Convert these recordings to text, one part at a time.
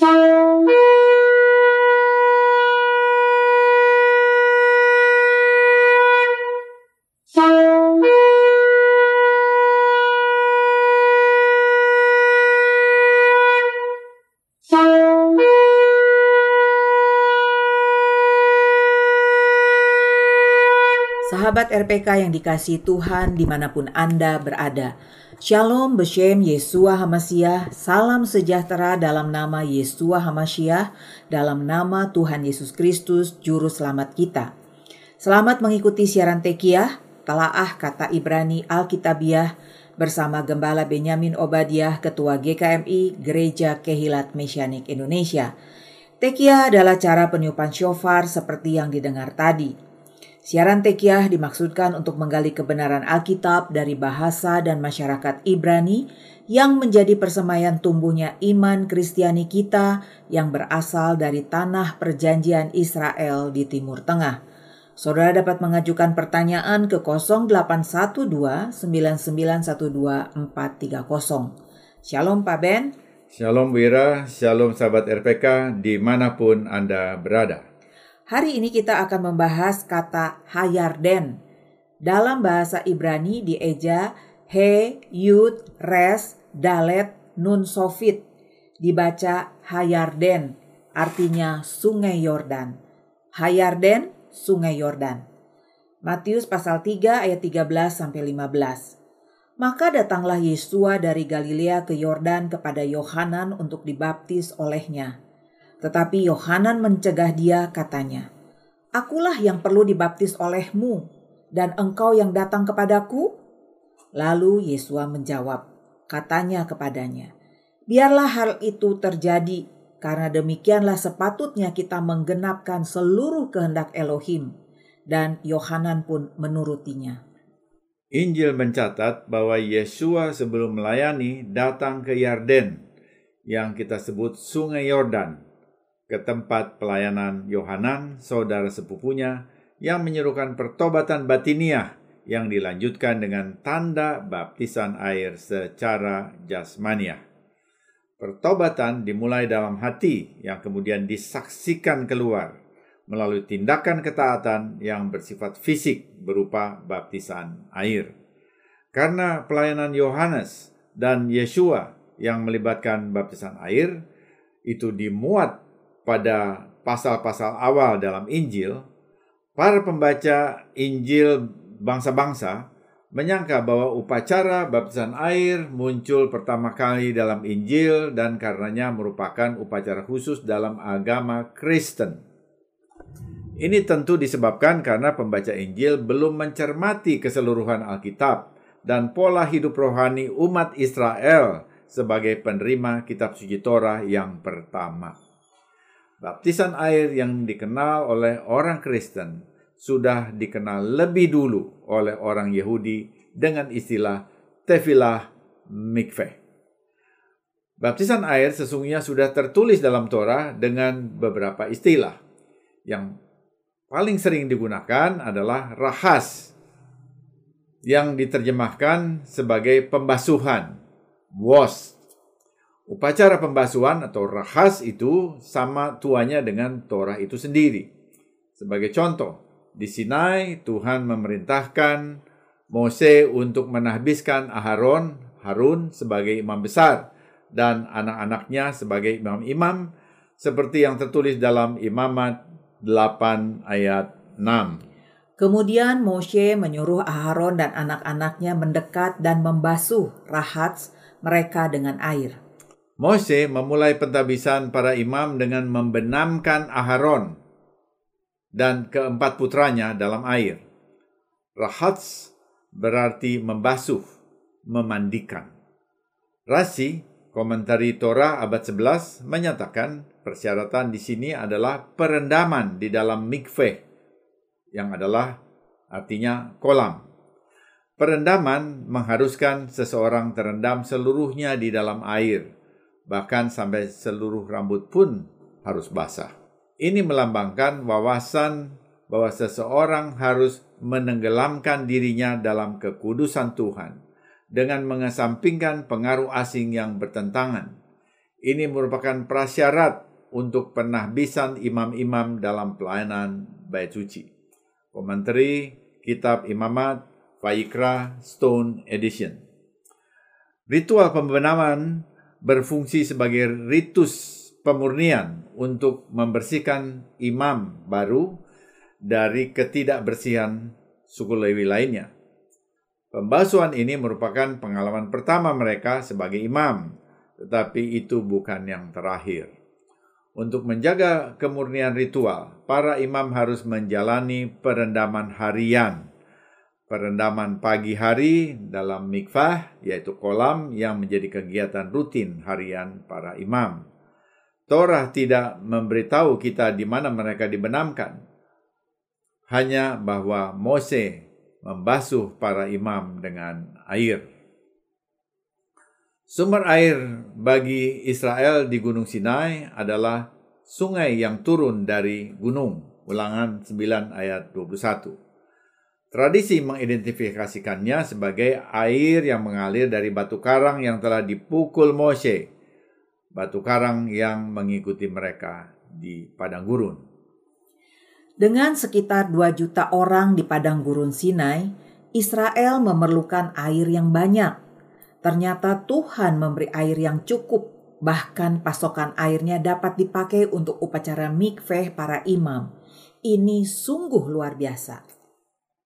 Bye. Sahabat RPK yang dikasih Tuhan di mana pun Anda berada. Shalom Beshem Yesua Hamasiah, salam sejahtera dalam nama Yesua Hamasiah, dalam nama Tuhan Yesus Kristus, Juru Selamat kita. Selamat mengikuti siaran Tekiah, telaah kata Ibrani Alkitabiah, bersama Gembala Benyamin Obadiah, Ketua GKMI Gereja Kehilat Mesianik Indonesia. Tekiah adalah cara peniupan shofar seperti yang didengar tadi. Siaran Tekiah dimaksudkan untuk menggali kebenaran Alkitab dari bahasa dan masyarakat Ibrani yang menjadi persemayan tumbuhnya iman Kristiani kita yang berasal dari tanah perjanjian Israel di Timur Tengah. Saudara dapat mengajukan pertanyaan ke 0812 9912 430. Shalom Pak Ben. Shalom Wira, Shalom sahabat RPK di mana pun Anda berada. Hari ini kita akan membahas kata hayarden. Dalam bahasa Ibrani dieja he, yud, res, dalet, nun sofit. Dibaca hayarden, artinya sungai Yordan. Hayarden, sungai Yordan. Matius pasal 3 ayat 13 sampai 15. Maka datanglah Yesua dari Galilea ke Yordan kepada Yohanan untuk dibaptis olehnya. Tetapi Yohanan mencegah dia katanya, Akulah yang perlu dibaptis olehmu, dan engkau yang datang kepadaku? Lalu Yesua menjawab, katanya kepadanya, Biarlah hal itu terjadi, karena demikianlah sepatutnya kita menggenapkan seluruh kehendak Elohim. Dan Yohanan pun menurutinya. Injil mencatat bahwa Yesua sebelum melayani datang ke Yarden, yang kita sebut Sungai Yordan, ke tempat pelayanan Yohanan, saudara sepupunya, yang menyerukan pertobatan batiniah yang dilanjutkan dengan tanda baptisan air secara jasmaniah. Pertobatan dimulai dalam hati yang kemudian disaksikan keluar melalui tindakan ketaatan yang bersifat fisik berupa baptisan air. Karena pelayanan Yohanes dan Yesua yang melibatkan baptisan air itu dimuat pada pasal-pasal awal dalam Injil, para pembaca Injil bangsa-bangsa menyangka bahwa upacara baptisan air muncul pertama kali dalam Injil dan karenanya merupakan upacara khusus dalam agama Kristen. Ini tentu disebabkan karena pembaca Injil belum mencermati keseluruhan Alkitab dan pola hidup rohani umat Israel sebagai penerima kitab suci Torah yang pertama. Baptisan air yang dikenal oleh orang Kristen sudah dikenal lebih dulu oleh orang Yahudi dengan istilah tefilah mikveh. Baptisan air sesungguhnya sudah tertulis dalam Torah dengan beberapa istilah. Yang paling sering digunakan adalah rahas yang diterjemahkan sebagai pembasuhan, wash Upacara pembasuhan atau rahas itu sama tuanya dengan Torah itu sendiri. Sebagai contoh, di Sinai Tuhan memerintahkan Mose untuk menahbiskan Aharon, Harun sebagai imam besar dan anak-anaknya sebagai imam-imam seperti yang tertulis dalam Imamat 8 ayat 6. Kemudian Moshe menyuruh Aharon dan anak-anaknya mendekat dan membasuh rahats mereka dengan air. Mose memulai pentabisan para imam dengan membenamkan Aharon dan keempat putranya dalam air. Rahats berarti membasuh, memandikan. Rasi, komentari Torah abad 11, menyatakan persyaratan di sini adalah perendaman di dalam mikveh, yang adalah artinya kolam. Perendaman mengharuskan seseorang terendam seluruhnya di dalam air, bahkan sampai seluruh rambut pun harus basah. Ini melambangkan wawasan bahwa seseorang harus menenggelamkan dirinya dalam kekudusan Tuhan dengan mengesampingkan pengaruh asing yang bertentangan. Ini merupakan prasyarat untuk penahbisan imam-imam dalam pelayanan bait suci. Komentari Kitab Imamat Vaikra Stone Edition. Ritual pembenaman berfungsi sebagai ritus pemurnian untuk membersihkan imam baru dari ketidakbersihan suku Lewi lainnya. Pembasuhan ini merupakan pengalaman pertama mereka sebagai imam, tetapi itu bukan yang terakhir. Untuk menjaga kemurnian ritual, para imam harus menjalani perendaman harian. Perendaman pagi hari dalam mikvah, yaitu kolam yang menjadi kegiatan rutin harian para imam. Torah tidak memberitahu kita di mana mereka dibenamkan, hanya bahwa Mose membasuh para imam dengan air. Sumber air bagi Israel di Gunung Sinai adalah sungai yang turun dari gunung. Ulangan 9 ayat 21. Tradisi mengidentifikasikannya sebagai air yang mengalir dari batu karang yang telah dipukul Mose. Batu karang yang mengikuti mereka di padang gurun. Dengan sekitar 2 juta orang di padang gurun Sinai, Israel memerlukan air yang banyak Ternyata Tuhan memberi air yang cukup, bahkan pasokan airnya dapat dipakai untuk upacara mikveh para imam. Ini sungguh luar biasa.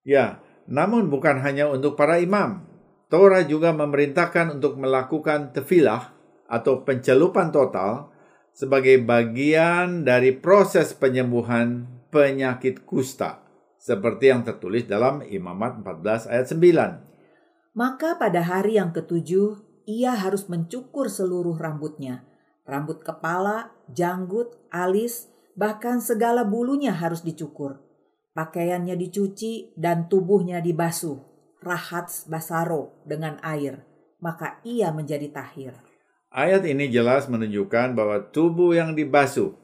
Ya, namun bukan hanya untuk para imam. Torah juga memerintahkan untuk melakukan tefilah atau pencelupan total sebagai bagian dari proses penyembuhan penyakit kusta seperti yang tertulis dalam Imamat 14 ayat 9. Maka pada hari yang ketujuh, ia harus mencukur seluruh rambutnya. Rambut kepala, janggut, alis, bahkan segala bulunya harus dicukur. Pakaiannya dicuci dan tubuhnya dibasuh. Rahats basaro dengan air. Maka ia menjadi tahir. Ayat ini jelas menunjukkan bahwa tubuh yang dibasuh,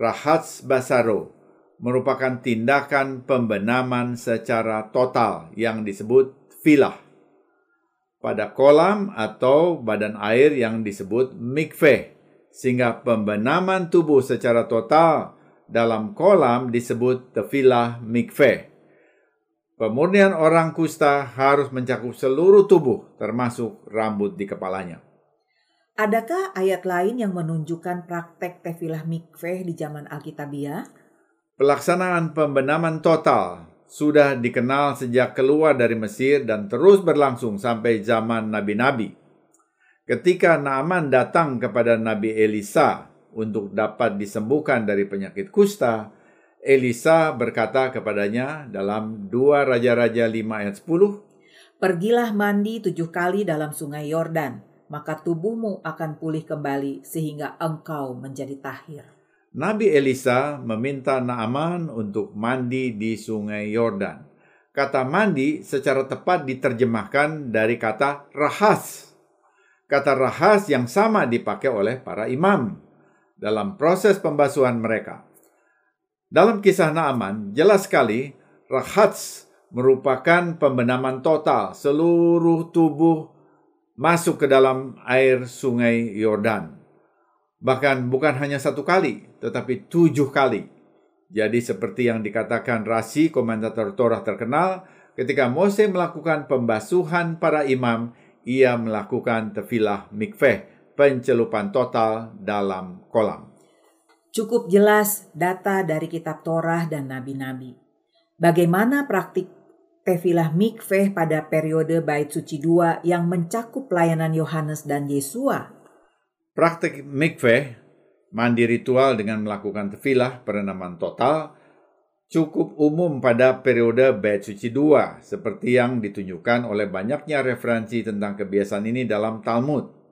rahats basaro, merupakan tindakan pembenaman secara total yang disebut filah pada kolam atau badan air yang disebut mikveh, sehingga pembenaman tubuh secara total dalam kolam disebut tefilah mikveh. Pemurnian orang kusta harus mencakup seluruh tubuh, termasuk rambut di kepalanya. Adakah ayat lain yang menunjukkan praktek tefilah mikveh di zaman Alkitabiah? Pelaksanaan pembenaman total sudah dikenal sejak keluar dari Mesir dan terus berlangsung sampai zaman nabi-nabi. Ketika Naaman datang kepada Nabi Elisa untuk dapat disembuhkan dari penyakit kusta, Elisa berkata kepadanya dalam 2 Raja-Raja 5 ayat 10, Pergilah mandi tujuh kali dalam sungai Yordan, maka tubuhmu akan pulih kembali sehingga engkau menjadi tahir. Nabi Elisa meminta Naaman untuk mandi di sungai Yordan. Kata mandi secara tepat diterjemahkan dari kata rahas. Kata rahas yang sama dipakai oleh para imam dalam proses pembasuhan mereka. Dalam kisah Naaman, jelas sekali rahas merupakan pembenaman total seluruh tubuh masuk ke dalam air sungai Yordan. Bahkan bukan hanya satu kali, tetapi tujuh kali. Jadi seperti yang dikatakan Rasi, komentator Torah terkenal, ketika Mose melakukan pembasuhan para imam, ia melakukan tefilah mikveh, pencelupan total dalam kolam. Cukup jelas data dari kitab Torah dan nabi-nabi. Bagaimana praktik tefilah mikveh pada periode Bait Suci II yang mencakup pelayanan Yohanes dan Yesua? Praktik mikveh, mandi ritual dengan melakukan tefilah perenaman total, cukup umum pada periode Bait Suci II, seperti yang ditunjukkan oleh banyaknya referensi tentang kebiasaan ini dalam Talmud.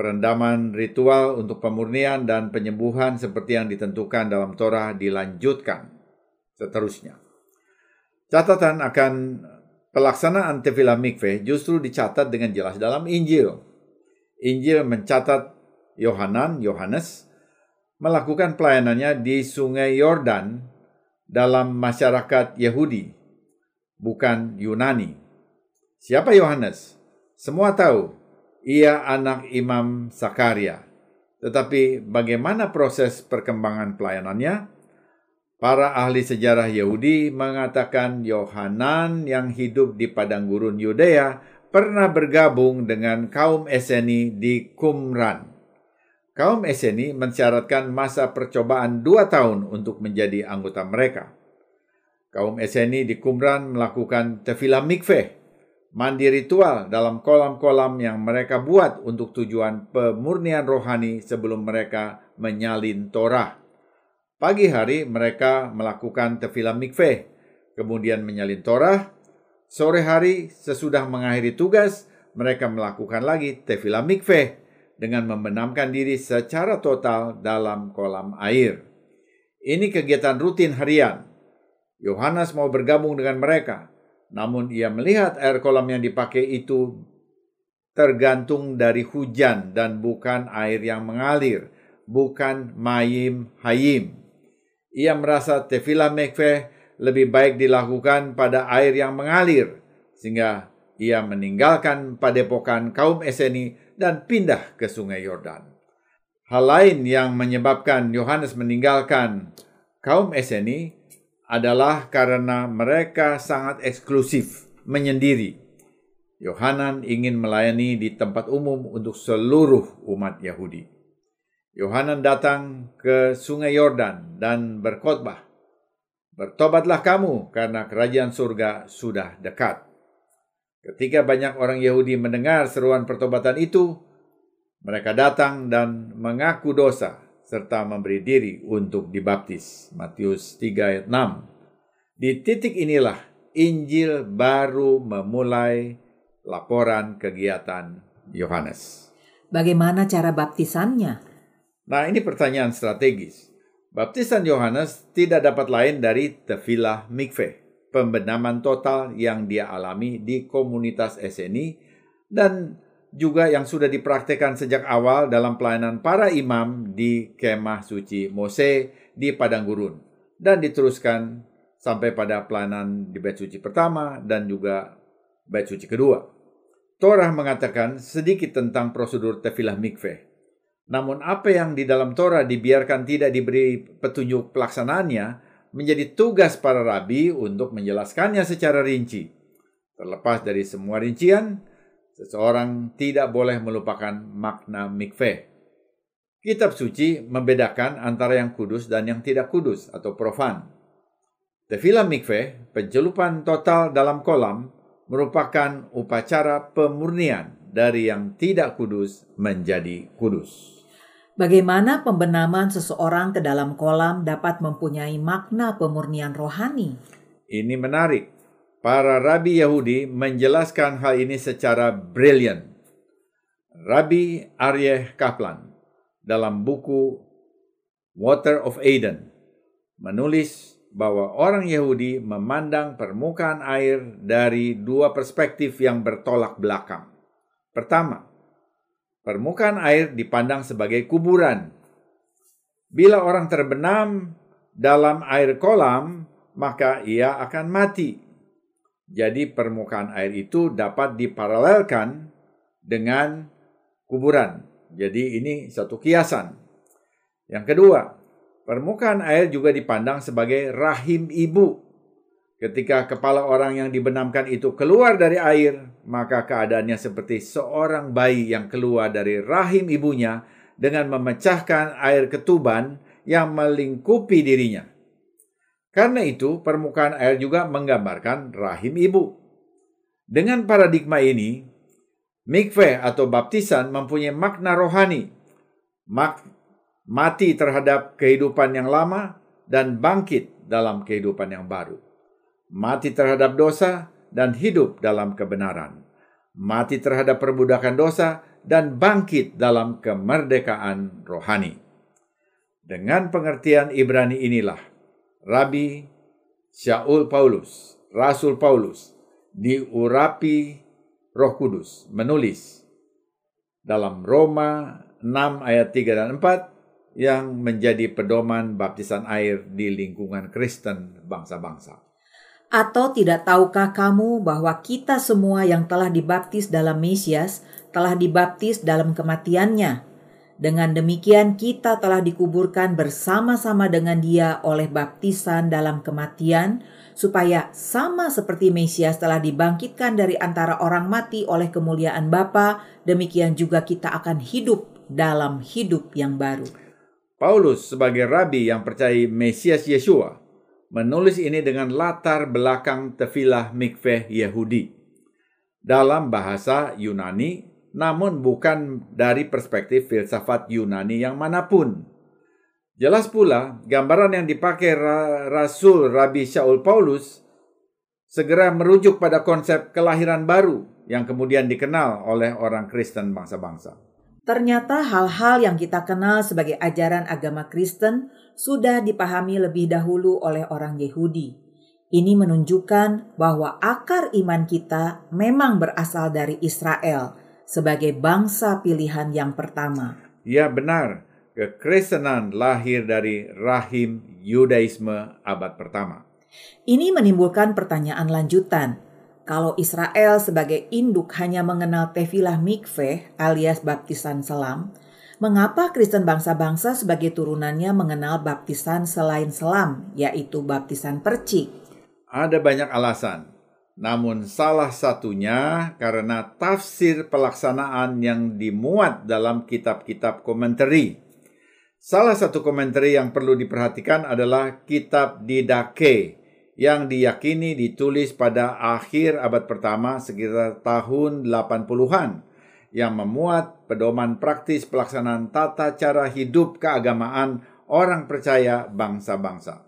Perendaman ritual untuk pemurnian dan penyembuhan seperti yang ditentukan dalam Torah dilanjutkan seterusnya. Catatan akan pelaksanaan tefilah mikveh justru dicatat dengan jelas dalam Injil. Injil mencatat Yohanan, Yohanes, melakukan pelayanannya di Sungai Yordan dalam masyarakat Yahudi, bukan Yunani. Siapa Yohanes? Semua tahu, ia anak Imam Sakaria. Tetapi bagaimana proses perkembangan pelayanannya? Para ahli sejarah Yahudi mengatakan Yohanan yang hidup di padang gurun Yudea pernah bergabung dengan kaum Eseni di Qumran. Kaum Eseni mensyaratkan masa percobaan dua tahun untuk menjadi anggota mereka. Kaum Eseni di Qumran melakukan tefilah mikveh, mandi ritual dalam kolam-kolam yang mereka buat untuk tujuan pemurnian rohani sebelum mereka menyalin Torah. Pagi hari mereka melakukan tefilah mikveh, kemudian menyalin Torah. Sore hari sesudah mengakhiri tugas, mereka melakukan lagi tefilah mikveh dengan membenamkan diri secara total dalam kolam air. Ini kegiatan rutin harian. Yohanes mau bergabung dengan mereka, namun ia melihat air kolam yang dipakai itu tergantung dari hujan dan bukan air yang mengalir, bukan mayim hayim. Ia merasa tefillah mekfeh lebih baik dilakukan pada air yang mengalir, sehingga ia meninggalkan padepokan kaum Eseni dan pindah ke sungai Yordan. Hal lain yang menyebabkan Yohanes meninggalkan kaum Eseni adalah karena mereka sangat eksklusif, menyendiri. Yohanan ingin melayani di tempat umum untuk seluruh umat Yahudi. Yohanan datang ke sungai Yordan dan berkhotbah, Bertobatlah kamu karena kerajaan surga sudah dekat. Ketika banyak orang Yahudi mendengar seruan pertobatan itu, mereka datang dan mengaku dosa serta memberi diri untuk dibaptis. Matius 3 ayat 6. Di titik inilah Injil baru memulai laporan kegiatan Yohanes. Bagaimana cara baptisannya? Nah, ini pertanyaan strategis. Baptisan Yohanes tidak dapat lain dari tefilah mikveh pembenaman total yang dia alami di komunitas SNI dan juga yang sudah dipraktekkan sejak awal dalam pelayanan para imam di kemah suci Mose di Padang Gurun dan diteruskan sampai pada pelayanan di bait suci pertama dan juga bait suci kedua. Torah mengatakan sedikit tentang prosedur tefilah mikveh. Namun apa yang di dalam Torah dibiarkan tidak diberi petunjuk pelaksanaannya menjadi tugas para rabi untuk menjelaskannya secara rinci. Terlepas dari semua rincian, seseorang tidak boleh melupakan makna mikveh. Kitab suci membedakan antara yang kudus dan yang tidak kudus atau profan. Tefilah mikveh, pencelupan total dalam kolam, merupakan upacara pemurnian dari yang tidak kudus menjadi kudus. Bagaimana pembenaman seseorang ke dalam kolam dapat mempunyai makna pemurnian rohani? Ini menarik. Para rabi Yahudi menjelaskan hal ini secara brilian. Rabi Aryeh Kaplan dalam buku Water of Eden menulis bahwa orang Yahudi memandang permukaan air dari dua perspektif yang bertolak belakang. Pertama, Permukaan air dipandang sebagai kuburan. Bila orang terbenam dalam air kolam, maka ia akan mati. Jadi permukaan air itu dapat diparalelkan dengan kuburan. Jadi ini satu kiasan. Yang kedua, permukaan air juga dipandang sebagai rahim ibu Ketika kepala orang yang dibenamkan itu keluar dari air, maka keadaannya seperti seorang bayi yang keluar dari rahim ibunya dengan memecahkan air ketuban yang melingkupi dirinya. Karena itu, permukaan air juga menggambarkan rahim ibu. Dengan paradigma ini, mikveh atau baptisan mempunyai makna rohani, mak mati terhadap kehidupan yang lama dan bangkit dalam kehidupan yang baru mati terhadap dosa, dan hidup dalam kebenaran, mati terhadap perbudakan dosa, dan bangkit dalam kemerdekaan rohani. Dengan pengertian Ibrani inilah, Rabi Syaul Paulus, Rasul Paulus, diurapi Roh Kudus, menulis dalam Roma 6 ayat 3 dan 4 yang menjadi pedoman baptisan air di lingkungan Kristen bangsa-bangsa. Atau tidak tahukah kamu bahwa kita semua yang telah dibaptis dalam Mesias telah dibaptis dalam kematiannya? Dengan demikian kita telah dikuburkan bersama-sama dengan dia oleh baptisan dalam kematian, supaya sama seperti Mesias telah dibangkitkan dari antara orang mati oleh kemuliaan Bapa, demikian juga kita akan hidup dalam hidup yang baru. Paulus sebagai rabi yang percaya Mesias Yesua menulis ini dengan latar belakang tefilah mikveh Yahudi. Dalam bahasa Yunani, namun bukan dari perspektif filsafat Yunani yang mana pun. Jelas pula, gambaran yang dipakai Rasul Rabi Shaul Paulus segera merujuk pada konsep kelahiran baru yang kemudian dikenal oleh orang Kristen bangsa-bangsa. Ternyata hal-hal yang kita kenal sebagai ajaran agama Kristen sudah dipahami lebih dahulu oleh orang Yahudi. Ini menunjukkan bahwa akar iman kita memang berasal dari Israel, sebagai bangsa pilihan yang pertama. Ya benar, kekristenan lahir dari rahim Yudaisme abad pertama. Ini menimbulkan pertanyaan lanjutan. Kalau Israel sebagai induk hanya mengenal tefilah mikveh alias baptisan selam, mengapa Kristen bangsa-bangsa sebagai turunannya mengenal baptisan selain selam, yaitu baptisan percik? Ada banyak alasan. Namun salah satunya karena tafsir pelaksanaan yang dimuat dalam kitab-kitab komentari. Salah satu komentari yang perlu diperhatikan adalah kitab Didake yang diyakini ditulis pada akhir abad pertama sekitar tahun 80-an yang memuat pedoman praktis pelaksanaan tata cara hidup keagamaan orang percaya bangsa-bangsa.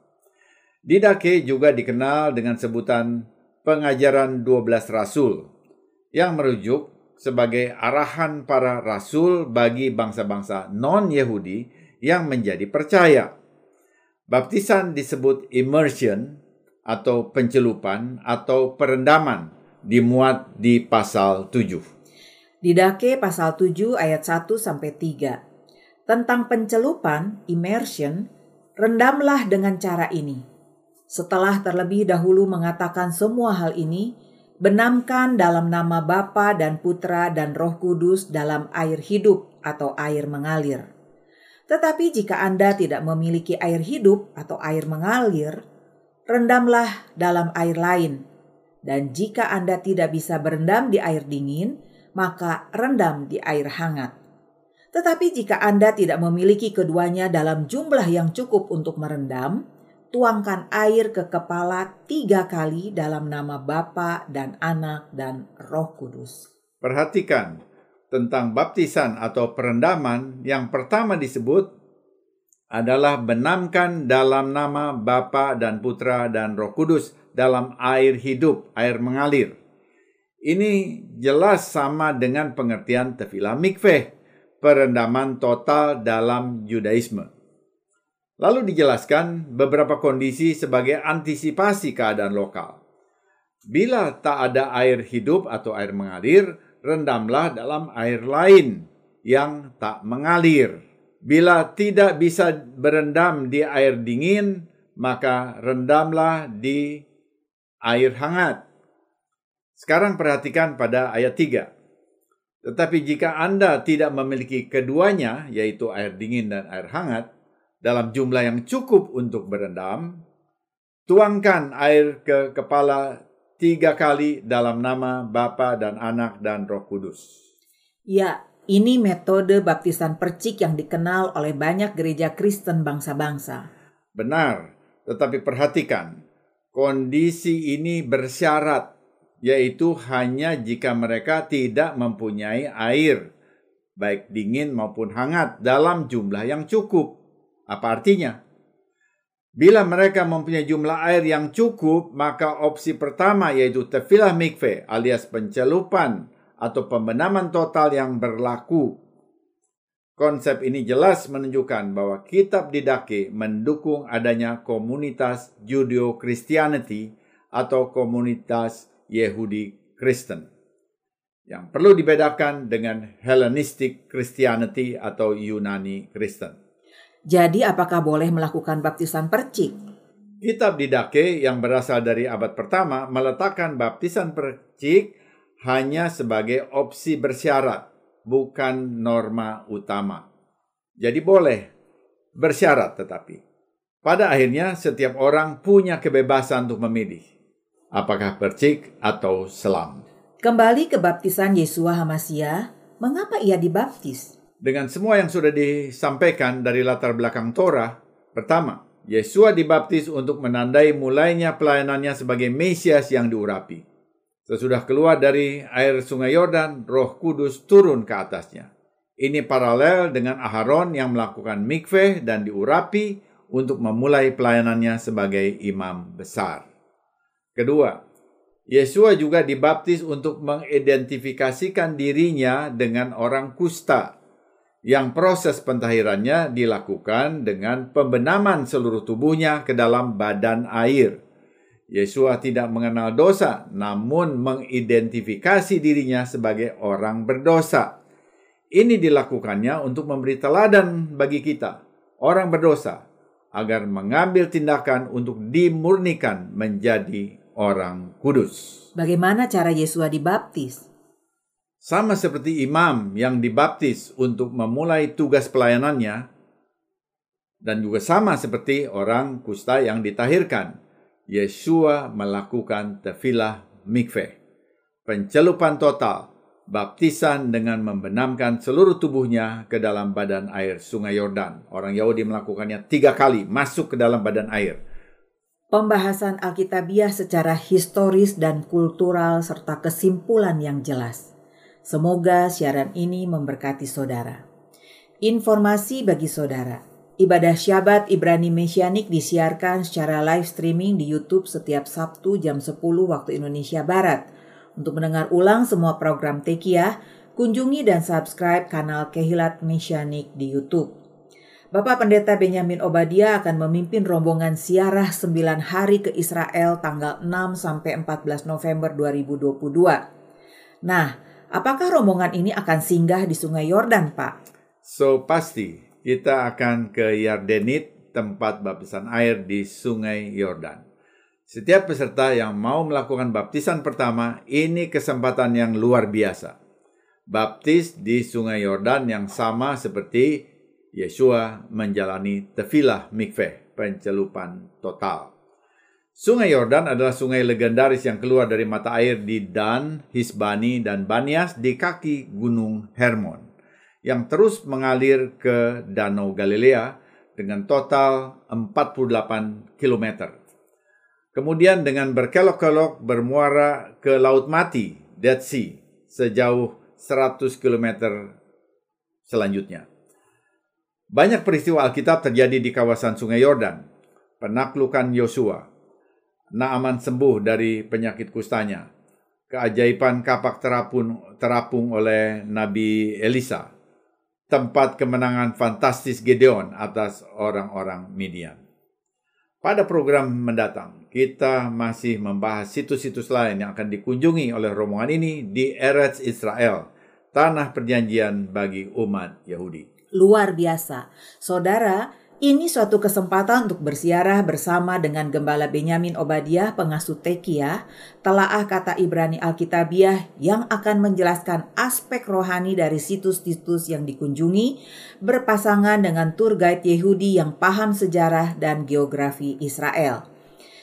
Didake juga dikenal dengan sebutan pengajaran 12 rasul yang merujuk sebagai arahan para rasul bagi bangsa-bangsa non-Yahudi yang menjadi percaya. Baptisan disebut immersion atau pencelupan atau perendaman dimuat di pasal 7. Didake pasal 7 ayat 1 sampai 3. Tentang pencelupan, immersion, rendamlah dengan cara ini setelah terlebih dahulu mengatakan semua hal ini, benamkan dalam nama Bapa dan Putra dan Roh Kudus dalam air hidup atau air mengalir. Tetapi jika Anda tidak memiliki air hidup atau air mengalir, rendamlah dalam air lain. Dan jika Anda tidak bisa berendam di air dingin, maka rendam di air hangat. Tetapi jika Anda tidak memiliki keduanya dalam jumlah yang cukup untuk merendam, tuangkan air ke kepala tiga kali dalam nama Bapa dan Anak dan Roh Kudus. Perhatikan tentang baptisan atau perendaman yang pertama disebut adalah benamkan dalam nama Bapa dan Putra dan Roh Kudus dalam air hidup, air mengalir. Ini jelas sama dengan pengertian tefilah mikveh, perendaman total dalam Judaisme. Lalu dijelaskan beberapa kondisi sebagai antisipasi keadaan lokal. Bila tak ada air hidup atau air mengalir, rendamlah dalam air lain yang tak mengalir. Bila tidak bisa berendam di air dingin, maka rendamlah di air hangat. Sekarang perhatikan pada ayat 3. Tetapi jika Anda tidak memiliki keduanya, yaitu air dingin dan air hangat, dalam jumlah yang cukup untuk berendam, tuangkan air ke kepala tiga kali dalam nama Bapa dan Anak dan Roh Kudus. Ya, ini metode baptisan percik yang dikenal oleh banyak gereja Kristen bangsa-bangsa. Benar, tetapi perhatikan, kondisi ini bersyarat, yaitu hanya jika mereka tidak mempunyai air, baik dingin maupun hangat, dalam jumlah yang cukup. Apa artinya? Bila mereka mempunyai jumlah air yang cukup, maka opsi pertama yaitu tefilah mikve alias pencelupan atau pembenaman total yang berlaku. Konsep ini jelas menunjukkan bahwa kitab Didake mendukung adanya komunitas Judeo-Christianity atau komunitas Yehudi Kristen. Yang perlu dibedakan dengan Hellenistic Christianity atau Yunani Kristen. Jadi apakah boleh melakukan baptisan percik? Kitab Didake yang berasal dari abad pertama meletakkan baptisan percik hanya sebagai opsi bersyarat, bukan norma utama. Jadi boleh bersyarat tetapi pada akhirnya setiap orang punya kebebasan untuk memilih apakah percik atau selam. Kembali ke baptisan Yesua Hamasia, mengapa ia dibaptis? Dengan semua yang sudah disampaikan dari latar belakang Torah, pertama, Yesua dibaptis untuk menandai mulainya pelayanannya sebagai Mesias yang diurapi. Sesudah keluar dari air sungai Yordan, roh kudus turun ke atasnya. Ini paralel dengan Aharon yang melakukan mikveh dan diurapi untuk memulai pelayanannya sebagai imam besar. Kedua, Yesua juga dibaptis untuk mengidentifikasikan dirinya dengan orang kusta yang proses pentahirannya dilakukan dengan pembenaman seluruh tubuhnya ke dalam badan air. Yesua tidak mengenal dosa, namun mengidentifikasi dirinya sebagai orang berdosa. Ini dilakukannya untuk memberi teladan bagi kita, orang berdosa, agar mengambil tindakan untuk dimurnikan menjadi orang kudus. Bagaimana cara Yesua dibaptis? Sama seperti imam yang dibaptis untuk memulai tugas pelayanannya, dan juga sama seperti orang kusta yang ditahirkan, Yesua melakukan tefilah mikveh, pencelupan total, baptisan dengan membenamkan seluruh tubuhnya ke dalam badan air sungai Yordan. Orang Yahudi melakukannya tiga kali masuk ke dalam badan air pembahasan Alkitabiah secara historis dan kultural serta kesimpulan yang jelas. Semoga siaran ini memberkati saudara. Informasi bagi saudara. Ibadah Syabat Ibrani Mesianik disiarkan secara live streaming di YouTube setiap Sabtu jam 10 waktu Indonesia Barat. Untuk mendengar ulang semua program Tekiah, kunjungi dan subscribe kanal Kehilat Mesianik di YouTube. Bapak Pendeta Benyamin Obadia akan memimpin rombongan siarah 9 hari ke Israel tanggal 6 sampai 14 November 2022. Nah, apakah rombongan ini akan singgah di Sungai Yordan, Pak? So pasti kita akan ke Yardenit, tempat baptisan air di Sungai Yordan. Setiap peserta yang mau melakukan baptisan pertama, ini kesempatan yang luar biasa. Baptis di Sungai Yordan yang sama seperti Yesua menjalani tefilah mikveh, pencelupan total. Sungai Yordan adalah sungai legendaris yang keluar dari mata air di Dan, Hisbani, dan Banias di kaki Gunung Hermon, yang terus mengalir ke Danau Galilea dengan total 48 km. Kemudian dengan berkelok-kelok bermuara ke Laut Mati, Dead Sea, sejauh 100 km selanjutnya. Banyak peristiwa Alkitab terjadi di kawasan Sungai Yordan. Penaklukan Yosua, Naaman sembuh dari penyakit kustanya, keajaiban kapak terapung, terapung oleh Nabi Elisa, tempat kemenangan fantastis Gedeon atas orang-orang Midian. Pada program mendatang, kita masih membahas situs-situs lain yang akan dikunjungi oleh rombongan ini di Eretz Israel, tanah perjanjian bagi umat Yahudi luar biasa. Saudara, ini suatu kesempatan untuk bersiarah bersama dengan Gembala Benyamin Obadiah pengasuh Tekia, telaah kata Ibrani Alkitabiah yang akan menjelaskan aspek rohani dari situs-situs yang dikunjungi, berpasangan dengan tour guide Yehudi yang paham sejarah dan geografi Israel.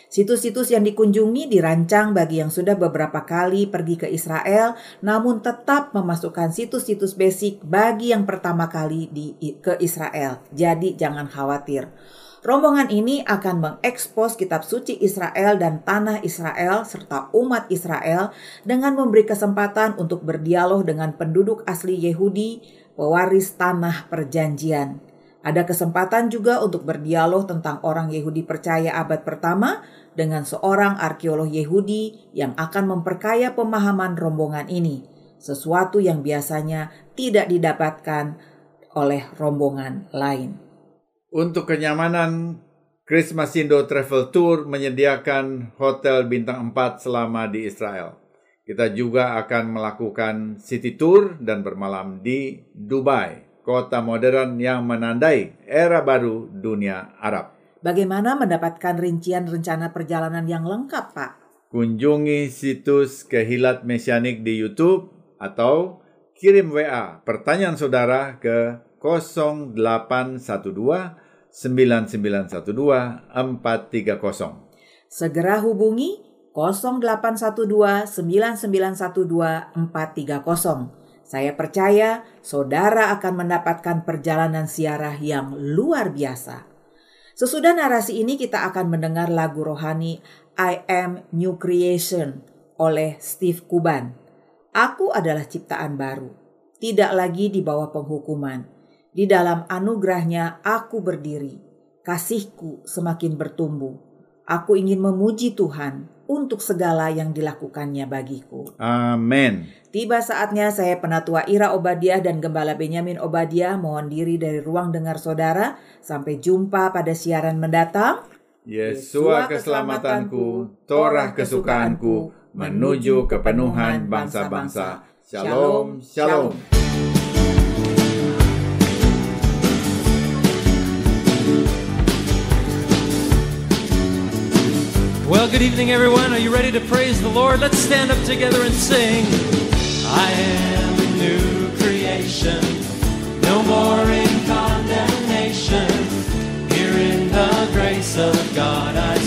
Situs-situs yang dikunjungi dirancang bagi yang sudah beberapa kali pergi ke Israel, namun tetap memasukkan situs-situs basic bagi yang pertama kali di, ke Israel. Jadi jangan khawatir. Rombongan ini akan mengekspos kitab suci Israel dan tanah Israel serta umat Israel dengan memberi kesempatan untuk berdialog dengan penduduk asli Yehudi, pewaris tanah perjanjian. Ada kesempatan juga untuk berdialog tentang orang Yahudi percaya abad pertama dengan seorang arkeolog Yahudi yang akan memperkaya pemahaman rombongan ini, sesuatu yang biasanya tidak didapatkan oleh rombongan lain. Untuk kenyamanan, Christmas Indo Travel Tour menyediakan hotel bintang 4 selama di Israel. Kita juga akan melakukan city tour dan bermalam di Dubai kota modern yang menandai era baru dunia Arab. Bagaimana mendapatkan rincian rencana perjalanan yang lengkap, Pak? Kunjungi situs Kehilat Mesianik di YouTube atau kirim WA pertanyaan saudara ke 0812 9912 430. Segera hubungi 0812 9912 430. Saya percaya saudara akan mendapatkan perjalanan siarah yang luar biasa. Sesudah narasi ini kita akan mendengar lagu rohani I Am New Creation oleh Steve Kuban. Aku adalah ciptaan baru, tidak lagi di bawah penghukuman. Di dalam anugerahnya aku berdiri, kasihku semakin bertumbuh. Aku ingin memuji Tuhan untuk segala yang dilakukannya bagiku. Amin. Tiba saatnya saya penatua Ira Obadiah dan Gembala Benyamin Obadiah mohon diri dari ruang dengar saudara. Sampai jumpa pada siaran mendatang. Yesua keselamatanku, Torah kesukaanku, menuju kepenuhan bangsa-bangsa. Shalom, shalom. Well, good evening, everyone. Are you ready to praise the Lord? Let's stand up together and sing. I am a new creation, no more in condemnation. Here in the grace of God I